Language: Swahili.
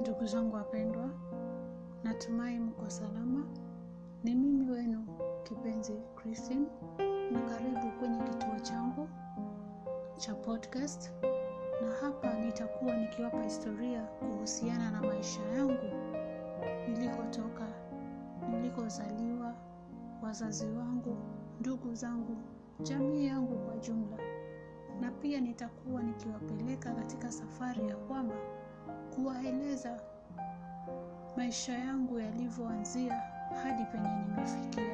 Ndugu zangu wapendwa, natumai mko salama. Ni mimi wenu kipenzi Christine, na karibu kwenye kituo changu cha podcast, na hapa nitakuwa nikiwapa historia kuhusiana na maisha yangu, nilikotoka, nilikozaliwa, wazazi wangu, ndugu zangu, jamii yangu kwa jumla, na pia nitakuwa nikiwapeleka katika safari ya kwamba kuwaeleza maisha yangu yalivyoanzia hadi penye nimefikia.